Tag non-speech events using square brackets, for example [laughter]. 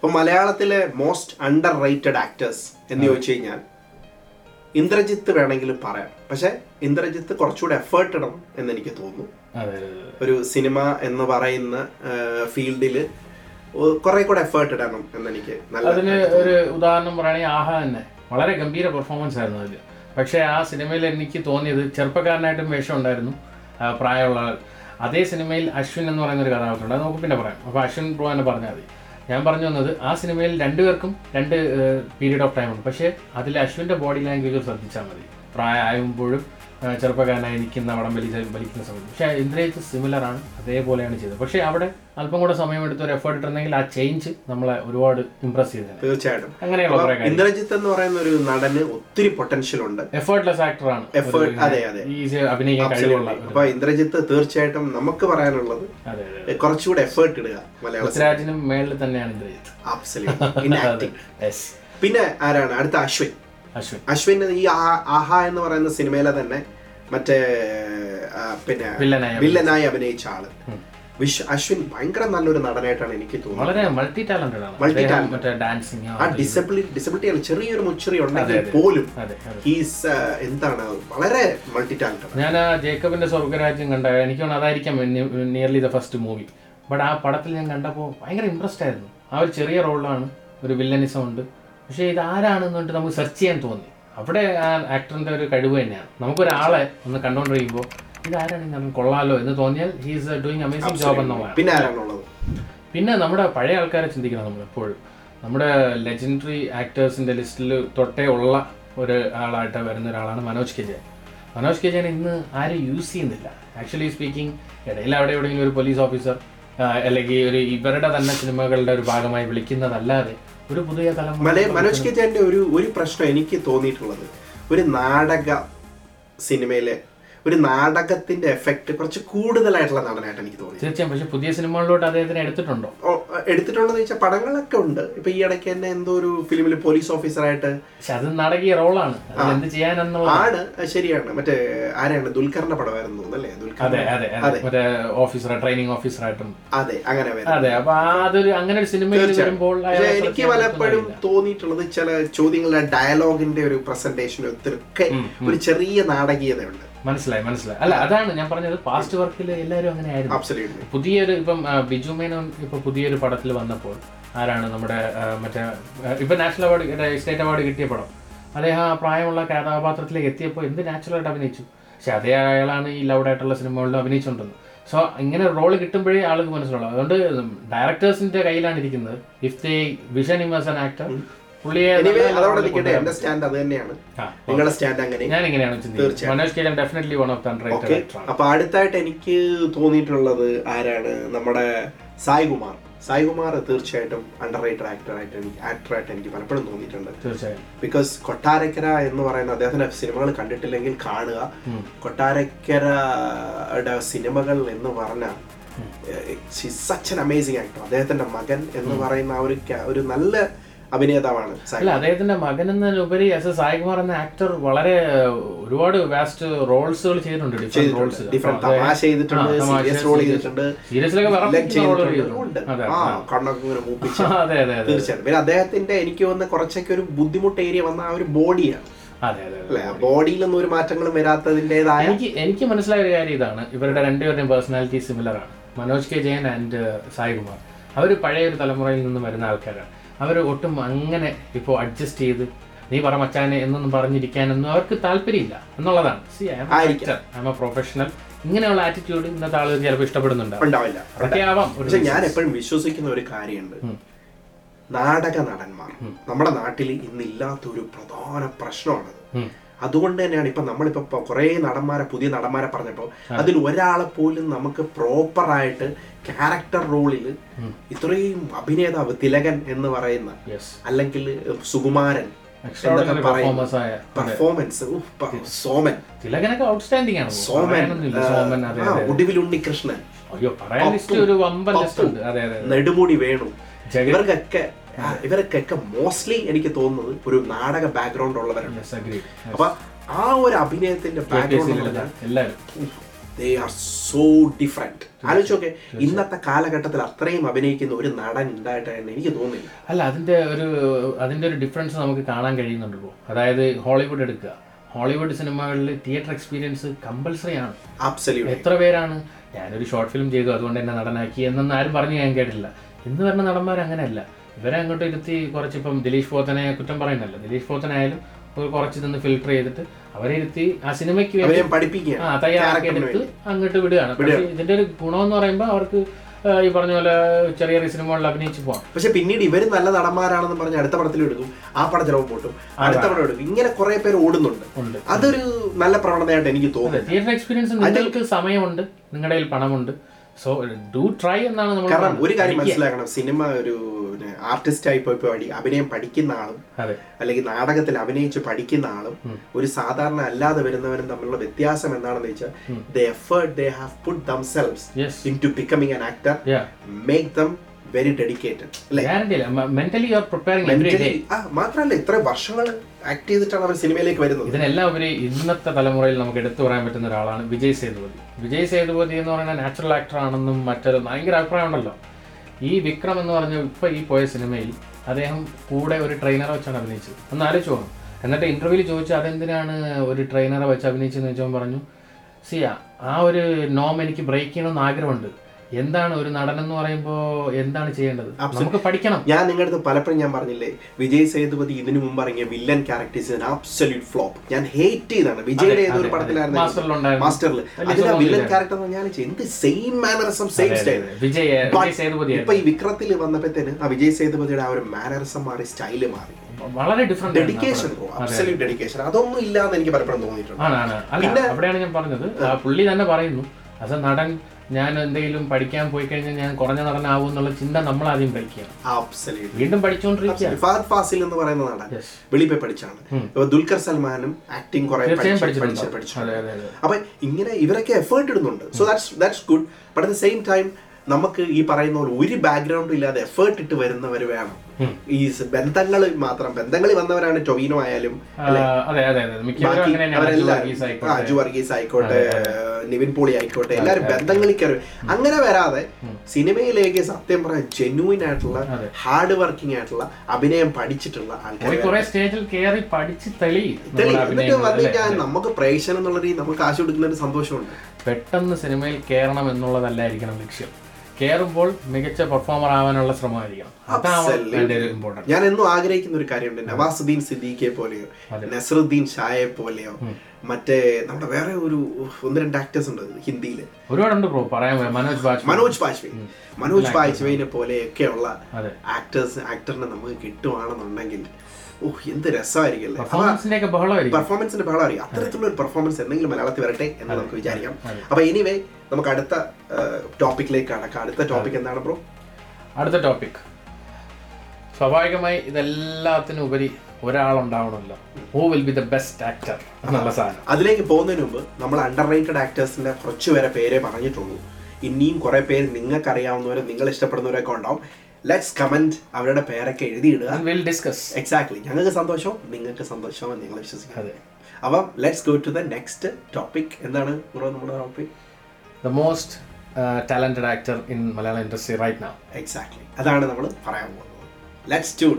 അപ്പൊ മലയാളത്തിലെ most under rated actors എന്ന് ചോദിച്ചു കഴിഞ്ഞാൽ ഇന്ദ്രജിത്ത് വേണമെങ്കിലും പറയാം. പക്ഷെ ഇന്ദ്രജിത്ത് കുറച്ചുകൂടെ എഫേർട്ട് ഇടണം എന്ന് എനിക്ക് തോന്നുന്നു. ഒരു സിനിമ എന്ന് പറയുന്ന ഫീൽഡിൽ കുറെ കൂടെ എഫേർട്ട് ഇടണം എന്നെനിക്ക് നല്ല അതിന് ഒരു ഉദാഹരണം പറയുകയാണെങ്കിൽ ആഹ തന്നെ. വളരെ ഗംഭീര പെർഫോമൻസ് ആയിരുന്നു അതിൽ പക്ഷേ ആ സിനിമയിൽ എനിക്ക് തോന്നിയത് ചെറുപ്പക്കാരനായിട്ടും വേഷം ഉണ്ടായിരുന്നു പ്രായമുള്ള അതേ സിനിമയിൽ അശ്വിൻ എന്ന് പറയുന്ന ഒരു കഥാപാത്രമുണ്ട് അത് നമുക്ക് പിന്നെ പറയാം. അപ്പോൾ അശ്വിൻ പ്രോ തന്നെ പറഞ്ഞാൽ മതി. ഞാൻ പറഞ്ഞു വന്നത് ആ സിനിമയിൽ രണ്ടുപേർക്കും രണ്ട് പീരീഡ് ഓഫ് ടൈം ഉണ്ട് പക്ഷേ അതിൽ അശ്വിന്റെ ബോഡി ലാംഗ്വേജ് ശ്രദ്ധിച്ചാൽ മതി. പ്രായമാകുമ്പോഴും ചെറുപ്പക്കാരനായി നിൽക്കുന്ന വടം വലിച്ച വലിക്കുന്ന സമയത്ത് പക്ഷേ ഇന്ദ്രജിത്ത് സിമിലർ ആണ്. അതേപോലെയാണ് ചെയ്തത്. പക്ഷേ അവിടെ അല്പം കൂടെ സമയമെടുത്ത് ഒരു എഫേർട്ട് ഇട്ടുണ്ടെങ്കിൽ ആ ചേഞ്ച് നമ്മളെ ഒരുപാട് ഇംപ്രസ് ചെയ്തത് തീർച്ചയായിട്ടും. അങ്ങനെയുള്ള കുറെ ഇന്ദ്രജിത്ത് എന്ന് പറയുന്ന ഒരു നടന് ഒത്തിരി പൊട്ടൻഷ്യൽ ഉണ്ട്. എഫേർട്ട്ലെസ് ആക്ടറാണ് എഫേർട്ട് അതെ, അതെ. ഈസി അഭിനയിക്കാൻ കഴിവുള്ള അപ്പൊ ഇന്ദ്രജിത്ത് തീർച്ചയായിട്ടും നമുക്ക് പറയാനുള്ളത് കുറച്ചുകൂടെ എഫേർട്ട് ഇടുക മലയാളത്തിനും മേളിൽ തന്നെയാണ് ഇന്ദ്രജിത്ത്. [laughs] പിന്നെ ആരാണ്? അടുത്ത അശ്വിൻ. അശ്വിൻ. ഈ ആഹാ എന്ന് പറയുന്ന സിനിമയിലെ തന്നെ മറ്റേ പിന്നെ വില്ലനായി അഭിനയിച്ച ആൾ. വിഷ് അശ്വിൻ ഭയങ്കര നല്ലൊരു നടനായിട്ടാണ് എനിക്ക് തോന്നുന്നത്. വളരെ മൾട്ടി ടാലന്റഡ് ആണ്. Multi അദ്ദേഹം ഡാൻസിങ് ആ ഡിസബിലിറ്റി ഡിസബിലിറ്റി അല്ല ചെറിയൊരു മുച്ചറി ഉണ്ടെങ്കിൽ. പോലും ഹീസ് എന്താണ് വളരെ മൾട്ടി ടാലന്റഡ് ഞാൻ ആ ജേക്കബിന്റെ സ്വർഗരാജ്യം കണ്ട എനിക്ക് അതായിരിക്കാം nearly the first movie but ആ പടത്തിൽ ഞാൻ കണ്ടപ്പോൾ ഭയങ്കര ഇൻട്രസ്റ്റ് ആയിരുന്നു. ആ ഒരു ചെറിയ റോളാണ് ഒരു വില്ലനിസം ഉണ്ട്. പക്ഷേ ഇത് ആരാണെന്ന് പറഞ്ഞിട്ട് നമുക്ക് സെർച്ച് ചെയ്യാൻ തോന്നി. അവിടെ ആ ആക്ടറിന്റെ ഒരു കഴിവ് തന്നെയാണ്. നമുക്കൊരാളെ ഒന്ന് കണ്ടുകൊണ്ടിരിക്കുമ്പോൾ ഇത് ആരാണ് നമുക്ക് കൊള്ളാലോ എന്ന് തോന്നിയാൽ ഹീസ് ഡൂയിങ് അമേസിംഗ് ജോബ് എന്നുള്ളതാണ്. പിന്നെ പിന്നെ നമ്മുടെ പഴയ ആൾക്കാരെ ചിന്തിക്കണം നമ്മൾ എപ്പോഴും. നമ്മുടെ ലെജൻഡറി ആക്ടേഴ്സിന്റെ ലിസ്റ്റിൽ തൊട്ടേ ഉള്ള ഒരു ആളായിട്ട് വരുന്ന ഒരാളാണ് മനോജ് കെ ജയൻ മനോജ് കെ ജയൻ ഇന്ന് ആരും യൂസ് ചെയ്യുന്നില്ല. ആക്ച്വലി സ്പീക്കിംഗ് ഇടയിൽ അവിടെ എവിടെയെങ്കിലും ഒരു പോലീസ് ഓഫീസർ അല്ലെങ്കിൽ ഒരു ഇവരുടെ തന്നെ സിനിമകളുടെ ഒരു ഭാഗമായി വിളിക്കുന്നതല്ലാതെ ഒരു പുതിയ തലമുറ മനോജ് കെ ജാന്റെ ഒരു ഒരു പ്രശ്നം എനിക്ക് തോന്നിയിട്ടുള്ളത് ഒരു നാടക സിനിമയിലെ ഒരു നാടകത്തിന്റെ എഫക്ട് കുറച്ച് കൂടുതലായിട്ടുള്ള നടനായിട്ട് എനിക്ക് തോന്നി തീർച്ചയായും. പക്ഷെ പുതിയ സിനിമകളിലോട്ട് അദ്ദേഹത്തിന് എടുത്തിട്ടുണ്ടോ? എടുത്തിട്ടുണ്ടോ എന്ന് വെച്ചാൽ പടങ്ങളൊക്കെ ഉണ്ട്. ഇപ്പൊ ഈ ഇടയ്ക്ക് തന്നെ എന്തോ ഒരു ഫിലിമിൽ പോലീസ് ഓഫീസറായിട്ട് പക്ഷെ അത് നാടകീയ റോളാണ്. എന്ത് ചെയ്യാനെന്നുള്ള ആണ്. ശരിയാണ്. മറ്റേ ആരാണ്? ദുൽഖറിന്റെ പടമായിരുന്നു അല്ലേ? അതെ അതെ ഓഫീസർ ട്രെയിനിങ് ഓഫീസറായിട്ടും അതെ അങ്ങനെ അതെ അപ്പൊ അതൊരു അങ്ങനെ ഒരു സിനിമയിൽ വരുമ്പോൾ എനിക്ക് പലപ്പോഴും തോന്നിയിട്ടുള്ളത് ചില ചോദ്യങ്ങളുടെ ഡയലോഗിന്റെ ഒരു പ്രസന്റേഷനൊക്കെ ഒരു ചെറിയ നാടകീയതയുണ്ട്. മനസ്സിലായി മനസ്സിലായി. അല്ല അതാണ് ഞാൻ പറഞ്ഞത് പാസ്റ്റ് വർക്കിൽ എല്ലാവരും അങ്ങനെ ആയിരുന്നു പുതിയൊരു ഇപ്പം ബിജു മേനോൻ ഇപ്പൊ പുതിയൊരു പടത്തിൽ വന്നപ്പോൾ ആരാണ് നമ്മുടെ മറ്റേ ഇപ്പൊ നാഷണൽ അവാർഡ് സ്റ്റേറ്റ് അവാർഡ് കിട്ടിയ പടം. അദ്ദേഹം ആ പ്രായമുള്ള കഥാപാത്രത്തിലേക്ക് എത്തിയപ്പോൾ എന്ത് നാച്ചുറലായിട്ട് അഭിനയിച്ചു? പക്ഷെ അതേ അയാളാണ് ഈ ലൗഡായിട്ടുള്ള സിനിമകളിലും അഭിനയിച്ചുകൊണ്ടിരുന്നത് സോ ഇങ്ങനെ റോൾ കിട്ടുമ്പോഴേ ആൾക്ക് മനസ്സിലുള്ളൂ. അതുകൊണ്ട് ഡയറക്ടേഴ്സിന്റെ കയ്യിലാണ് ഇരിക്കുന്നത്. If they vision him as an actor നിൽക്കട്ടെ. എന്റെ സ്റ്റാൻഡ് അത് തന്നെയാണ് നിങ്ങളുടെ സ്റ്റാൻഡ് അങ്ങനെ. ഞാൻ Manoj definitely one of the അപ്പൊ അടുത്തായിട്ട് എനിക്ക് തോന്നിയിട്ടുള്ളത് ആരാണ്? നമ്മുടെ സായ് കുമാർ. സായ് കുമാർ തീർച്ചയായിട്ടും അണ്ടർ റൈറ്റർ ആക്ടറായിട്ട് എനിക്ക് ആക്ടറായിട്ട് എനിക്ക് പലപ്പോഴും തോന്നിയിട്ടുണ്ട്. തീർച്ചയായും. ബിക്കോസ് കൊട്ടാരക്കര എന്ന് പറയുന്ന അദ്ദേഹത്തിന്റെ സിനിമകൾ കണ്ടിട്ടില്ലെങ്കിൽ കാണുക. കൊട്ടാരക്കര സിനിമകൾ എന്ന് പറഞ്ഞാൽ സച്ച് അൻ അമേസിങ് ആക്ടർ അദ്ദേഹത്തിന്റെ മകൻ എന്ന് പറയുന്ന ആ ഒരു ഒരു നല്ല അഭിനേതാവാണ് അല്ല അദ്ദേഹത്തിന്റെ മകൻ എന്നതിലുപരി എസ് എസ് സായികുമാർ എന്ന ആക്ടർ വളരെ ഒരുപാട് വാസ്റ്റ് റോൾസുകൾ ചെയ്തിട്ടുണ്ട് ഡിഫറെന്റ് റോൾസ് ഡിഫറെന്റ് തമാശ ചെയ്തിട്ടുണ്ട് സീരിയസ് റോൾ ചെയ്തിട്ടുണ്ട്. സീരിയസിലൊക്കെ [laughs] തീർച്ചയായിട്ടും. പിന്നെ അദ്ദേഹത്തിന്റെ എനിക്ക് വന്ന കുറച്ചൊക്കെ ഒരു ബുദ്ധിമുട്ട് ഏരിയ വന്ന ആ ഒരു ബോഡിയാണ്. ബോഡിയിലൊന്നും ഒരു മാറ്റങ്ങളും വരാത്തതിന്റെതായ എനിക്ക് എനിക്ക് മനസ്സിലായ ഒരു കാര്യം ഇതാണ്. ഇവരുടെ രണ്ടുപേരുടെയും പേഴ്സണാലിറ്റി സിമിലർ ആണ്. മനോജ് കെ ജയൻ ആൻഡ് സായികുമാർ അവർ പഴയ ഒരു തലമുറയിൽ നിന്ന് വരുന്ന ആൾക്കാരാണ്. അവർ ഒട്ടും അങ്ങനെ ഇപ്പോൾ അഡ്ജസ്റ്റ് ചെയ്ത് നീ പറ മച്ചാനെ എന്നൊന്നും പറഞ്ഞിരിക്കാനൊന്നും അവർക്ക് താല്പര്യമില്ല എന്നുള്ളതാണ്. സി ഐ ആയിരിക്കാം. എം എ പ്രൊഫഷണൽ ഇങ്ങനെയുള്ള ആറ്റിറ്റ്യൂഡ് ഇന്നത്തെ ആളുകൾ ചിലപ്പോൾ ഇഷ്ടപ്പെടുന്നുണ്ട് ഉണ്ടാവില്ല. അതൊക്കെ ആവാം പക്ഷെ ഞാൻ എപ്പോഴും വിശ്വസിക്കുന്ന ഒരു കാര്യമുണ്ട്. നാടക നടന്മാർ. നമ്മുടെ നാട്ടിൽ ഇന്നില്ലാത്ത ഒരു പ്രധാന പ്രശ്നമാണത്. അതുകൊണ്ട് തന്നെയാണ് ഇപ്പൊ നമ്മളിപ്പോ കുറെ നടന്മാരെ പുതിയ നടന്മാരെ പറഞ്ഞപ്പോൾ അതിൽ ഒരാളെ പോലും നമുക്ക് പ്രോപ്പറായിട്ട് ക്യാരക്ടർ റോളിൽ ഇത്രയും അഭിനേതാവ് തിലകൻ എന്ന് പറയുന്ന അല്ലെങ്കിൽ സുകുമാരൻ പെർഫോമൻസ് സോമൻ. തിലകനൊക്കെ ഔട്ട്സ്റ്റാൻഡിംഗ് ആണ്. സോമൻ ഒടുവിൽ ഉണ്ണികൃഷ്ണൻ. അയ്യോ പറയാൻ ലിസ്റ്റ് ഒരു വമ്പൻ ലിസ്റ്റ് ഉണ്ട്. അതെ അതെ നെടുമുടി വേണു. ഇവർക്കൊക്കെ ഇവരൊക്കെ ഇവർക്കൊക്കെ മോസ്റ്റ്ലി എനിക്ക് തോന്നുന്നത് ഒരു നാടക ബാക്ക്ഗ്രൗണ്ട് ഉള്ളവരാണ് അപ്പൊ ആ ഒരു അഭിനയത്തിന്റെ ബാക്ക്ഗ്രൗണ്ട് എല്ലാവരും. ദേ ആർ സോ ഡിഫറെന്റ് ആലോചിച്ചോക്കെ ഇന്നത്തെ കാലഘട്ടത്തിൽ അത്രയും അഭിനയിക്കുന്ന ഒരു നടൻ ഉണ്ടായിട്ടാണ് എനിക്ക് തോന്നുന്നില്ല. അല്ല അതിന്റെ ഒരു അതിന്റെ ഒരു ഡിഫറൻസ് നമുക്ക് കാണാൻ കഴിയുന്നുണ്ട് അതായത് ഹോളിവുഡ് എടുക്കുക. ഹോളിവുഡ് സിനിമകളിൽ തിയേറ്റർ എക്സ്പീരിയൻസ് കമ്പൽസറി ആണ്. എത്ര പേരാണ് ഞാനൊരു ഷോർട്ട് ഫിലിം ചെയ്തു അതുകൊണ്ട് എന്നെ നടനാക്കി എന്നൊന്നും ആരും പറഞ്ഞു ഞാൻ കേട്ടില്ല ഇന്ന് വരുന്ന നടന്മാർ അങ്ങനെയല്ല. ഇവരെ അങ്ങോട്ട് ഇരുത്തി കുറച്ച് ഇപ്പം ദിലീഷ് പോത്തനെ കുറ്റം പറയുന്നല്ലോ ദിലീഷ് പോത്തനായാലും കുറച്ച് നിന്ന് ഫിൽട്ടർ ചെയ്തിട്ട് അവരെ ഇരുത്തി ആ സിനിമയ്ക്ക് വേണ്ടി അവരെ പഠിപ്പിക്കുകയാണ്. ആ തയ്യാറാക്കി എടുത്ത് അങ്ങോട്ട് വിടുകയാണ്. പക്ഷേ ഇതിന്റെ ഒരു ഗുണമെന്ന് പറയുമ്പോൾ അവർക്ക് ഈ പറഞ്ഞ പോലെ ചെറിയ ചെറിയ സിനിമകളിൽ അഭിനയിച്ചു പോകാം പക്ഷെ പിന്നീട് ഇവർ നല്ല നടന്മാരാണെന്ന് പറഞ്ഞ് അടുത്ത പടത്തിൽ എടുക്കും ആ പടം ചിലവ് പൊട്ടും അടുത്ത പടം എടുക്കും. ഇങ്ങനെ കുറെ പേര് ഓടുന്നുണ്ട്. അതൊരു നല്ല പ്രവണതയായിട്ട് എനിക്ക് തോന്നുന്നു തിയേറ്റർ എക്സ്പീരിയൻസ് നിങ്ങൾക്ക് സമയമുണ്ട് നിങ്ങളുടെ കയ്യിൽ പണമുണ്ട്. സോ ഡു ട്രൈ എന്നാണ് നമ്മൾ കാരണം ഒരു കാര്യം. മനസ്സിലാക്കണം സിനിമ ഒരു ആർട്ടിസ്റ്റ് ആയി പോയി പഠി അഭിനയം പഠിക്കുന്ന ആളും അല്ലെങ്കിൽ നാടകത്തിൽ അഭിനയിച്ച് പഠിക്കുന്ന ആളും ഒരു സാധാരണ അല്ലാതെ വരുന്നവരും തമ്മിലുള്ള വ്യത്യാസം എന്താണെന്ന് വെച്ചാൽ the effort they have put themselves yes into becoming an actor make them very dedicated മാത്രമല്ല ഇത്ര വർഷങ്ങൾ ആക്ട് ചെയ്തിട്ടാണ് അവർ സിനിമയിലേക്ക് വരുന്നത്. ഇതിനെല്ലാം ഉപരി ഇന്നത്തെ തലമുറയിൽ നമുക്ക് എടുത്തു പറയാൻ പറ്റുന്ന ഒരാളാണ് വിജയ് സേതുപതി. വിജയ് സേതുപതി എന്ന് പറയുന്ന നാച്ചുറൽ ആക്ടർ ആണെന്നും മറ്റൊരു ഭയങ്കര അഭിപ്രായം ഉണ്ടല്ലോ. ഈ വിക്രം എന്ന് പറഞ്ഞ ഇപ്പൊ ഈ പോയ സിനിമയിൽ അദ്ദേഹം കൂടെ ഒരു ട്രെയിനറെ വെച്ചാണ് അഭിനയിച്ചത്. ഒന്ന് ആലോചിച്ച് പോകണം എന്നിട്ട് ഇന്റർവ്യൂവിൽ ചോദിച്ചു അതെന്തിനാണ് ഒരു ട്രെയിനറെ വെച്ച് അഭിനയിച്ചെന്ന് വെച്ചവൻ പറഞ്ഞു സിയ ആ ഒരു നോം എനിക്ക് ബ്രേക്ക് ചെയ്യണമെന്ന് ആഗ്രഹമുണ്ട്. എന്താണ് ഒരു നടൻ എന്ന് പറയുമ്പോൾ എന്താണ് ചെയ്യേണ്ടത്? നമുക്ക് പഠിക്കണം. ഞാൻ നിങ്ങളുടെ അടുത്ത് പലപ്പോഴും ഞാൻ പറഞ്ഞില്ലേ വിജയ് സേതുപതി ഇതിനു മുമ്പ് ഇറങ്ങിയ വില്ലൻ ക്യാരക്ടേഴ്സ് ആബ്സല്യൂട്ട് ഫ്ലോപ്പ് ഞാൻ ഹേറ്റ് ചെയ്താണ് വിജയുടെ ഏതൊരു പടത്തിലായിരുന്നു മാസ്റ്ററിൽ അതിലെ വില്ലൻ ക്യാരക്ടർ ഞാൻ എന്ത് same mannerism same style Vijay Sethupathi ഇപ്പൊ ഈ വിക്രത്തിൽ വന്നപ്പോഴത്തേന് ആ വിജയ് സേതുപതിയുടെ ആ ഒരു മാനറിസം മാറി സ്റ്റൈൽ മാറി. വളരെ ഡിഫറെന്റ് ഡെഡിക്കേഷൻ അബ്സല്യൂട്ട് ഡെഡിക്കേഷൻ അതൊന്നും ഇല്ലാന്ന് എനിക്ക് പലപ്പോഴും തോന്നിയിട്ടുണ്ട്. അവിടെയാണ് ഞാൻ പറഞ്ഞത്. പുള്ളി തന്നെ പറയുന്നു നടൻ ഞാൻ എന്തെങ്കിലും പഠിക്കാൻ പോയി കഴിഞ്ഞാൽ ഞാൻ കുറഞ്ഞ നടനാവും എന്നുള്ള ചിന്ത നമ്മൾ ആദ്യം പഠിക്കുക വീണ്ടും പഠിച്ചുകൊണ്ടിരിക്കുക ഫഹദ് ഫാസിൽ എന്ന് പറയുന്ന നടൻ വെളിയിൽ പോയി പഠിച്ചാണ് ദുൽഖർ സൽമാനും ആക്ടിങ് കുറെ പഠിച്ച് അപ്പൊ ഇങ്ങനെ ഇവരൊക്കെ എഫേർട്ട് ഇടുന്നുണ്ട്. So that's that's good but at the same time നമുക്ക് ഈ പറയുന്ന പോലെ ഒരു ബാക്ക്ഗ്രൗണ്ടും ഇല്ലാതെ എഫേർട്ട് ഇട്ട് വരുന്നവർ വേണം. ഈ ബന്ധങ്ങൾ മാത്രം ബന്ധങ്ങളിൽ വന്നവരാണ് ടൊവിനോ ആയാലും അജു വർഗീസ് ആയിക്കോട്ടെ നിവിൻ പോളി ആയിക്കോട്ടെ എല്ലാവരും ബന്ധങ്ങളിൽ കയറി. അങ്ങനെ വരാതെ സിനിമയിലേക്ക് സത്യം പറയാൻ ജെന്യൂൻ ആയിട്ടുള്ള ഹാർഡ് വർക്കിംഗ് ആയിട്ടുള്ള അഭിനയം പഠിച്ചിട്ടുള്ള ആൾക്കാർ നമുക്ക് പ്രേക്ഷകൻ എന്നുള്ള രീതി നമുക്ക് കാശ് കൊടുക്കുന്ന ഒരു സന്തോഷമുണ്ട്. പെട്ടെന്ന് സിനിമയിൽ കയറണം എന്നുള്ളതല്ലായിരിക്കണം ലക്ഷ്യം. കയറുമ്പോൾ മികച്ച പെർഫോമർ ആവാനുള്ള ശ്രമമായിരിക്കണം. അതാണ് ഞാൻ എന്നും ആഗ്രഹിക്കുന്ന ഒരു കാര്യമുണ്ട്. നവാസുദ്ദീൻ സിദ്ദീഖെ പോലെയോ നസറുദ്ദീൻ ഷായെ പോലെയോ മറ്റേ നമ്മുടെ വേറെ ഒരു ഒന്ന് രണ്ട് ആക്ടേഴ്സ് ഉണ്ട് ഹിന്ദിയിൽ ഒരുപാടുണ്ട് ബ്രോ പറയാൻ. മനോജ് ബാജ് മനോജ് ബാജ്പേയി മനോജ് ബാജ്പേയിനെ പോലെയൊക്കെയുള്ള ഉള്ള ആക്ടേഴ്സ് ആക്ടറിനെ നമുക്ക് കിട്ടുവാണെന്നുണ്ടെങ്കിൽ ഓഹ് എന്ത് രസമായിരിക്കും പെർഫോമൻസിന്റെ ബഹളമായിരിക്കും. പെർഫോമൻസിന്റെ ബഹളം അറിയാം അത്തരത്തിലുള്ള ഒരു പെർഫോമൻസ് എന്തെങ്കിലും മലയാളത്തിൽ വരട്ടെ എന്ന് നമുക്ക് വിചാരിക്കാം. അപ്പൊ എനിവേ നമുക്ക് അടുത്ത ടോപ്പിക്കിലേക്ക് കടക്കാം അടുത്ത ടോപ്പിക് എന്താണ് ബ്രോ? അടുത്ത ടോപ്പിക് സ്വാഭാവികമായി ഇതെല്ലാത്തിനും ഉപരി ഒരാളുണ്ടാവണമല്ലോ. Who will be the best actor എന്നുള്ള സാധനം. അതിലേക്ക് പോകുന്നതിന് മുമ്പ് നമ്മൾ അണ്ടർ റേറ്റഡ് ആക്ടേഴ്സിന്റെ കുറച്ച് പേരെ പേരെ പറഞ്ഞിട്ടുള്ളൂ. ഇനിയും കുറെ പേര് നിങ്ങൾക്ക് അറിയാവുന്നവരും നിങ്ങൾ ഇഷ്ടപ്പെടുന്നവരൊക്കെ ഉണ്ടാവും. ലെറ്റ്സ് കമന്റ് അവരുടെ പേരൊക്കെ എഴുതിയിടുക. വിൽ ഡിസ്കസ് എക്സാക്ട്ലി ഞങ്ങൾക്ക് സന്തോഷം നിങ്ങൾക്ക് സന്തോഷം നിങ്ങൾ വിശ്വസിക്കുക അതെ. അപ്പം let's go to the next topic എന്താണ് നമ്മുടെ topic the most talented actor in Malayalam industry right now exactly അതാണ് നമ്മൾ പറയാൻ പോകുന്നത്. Let's tune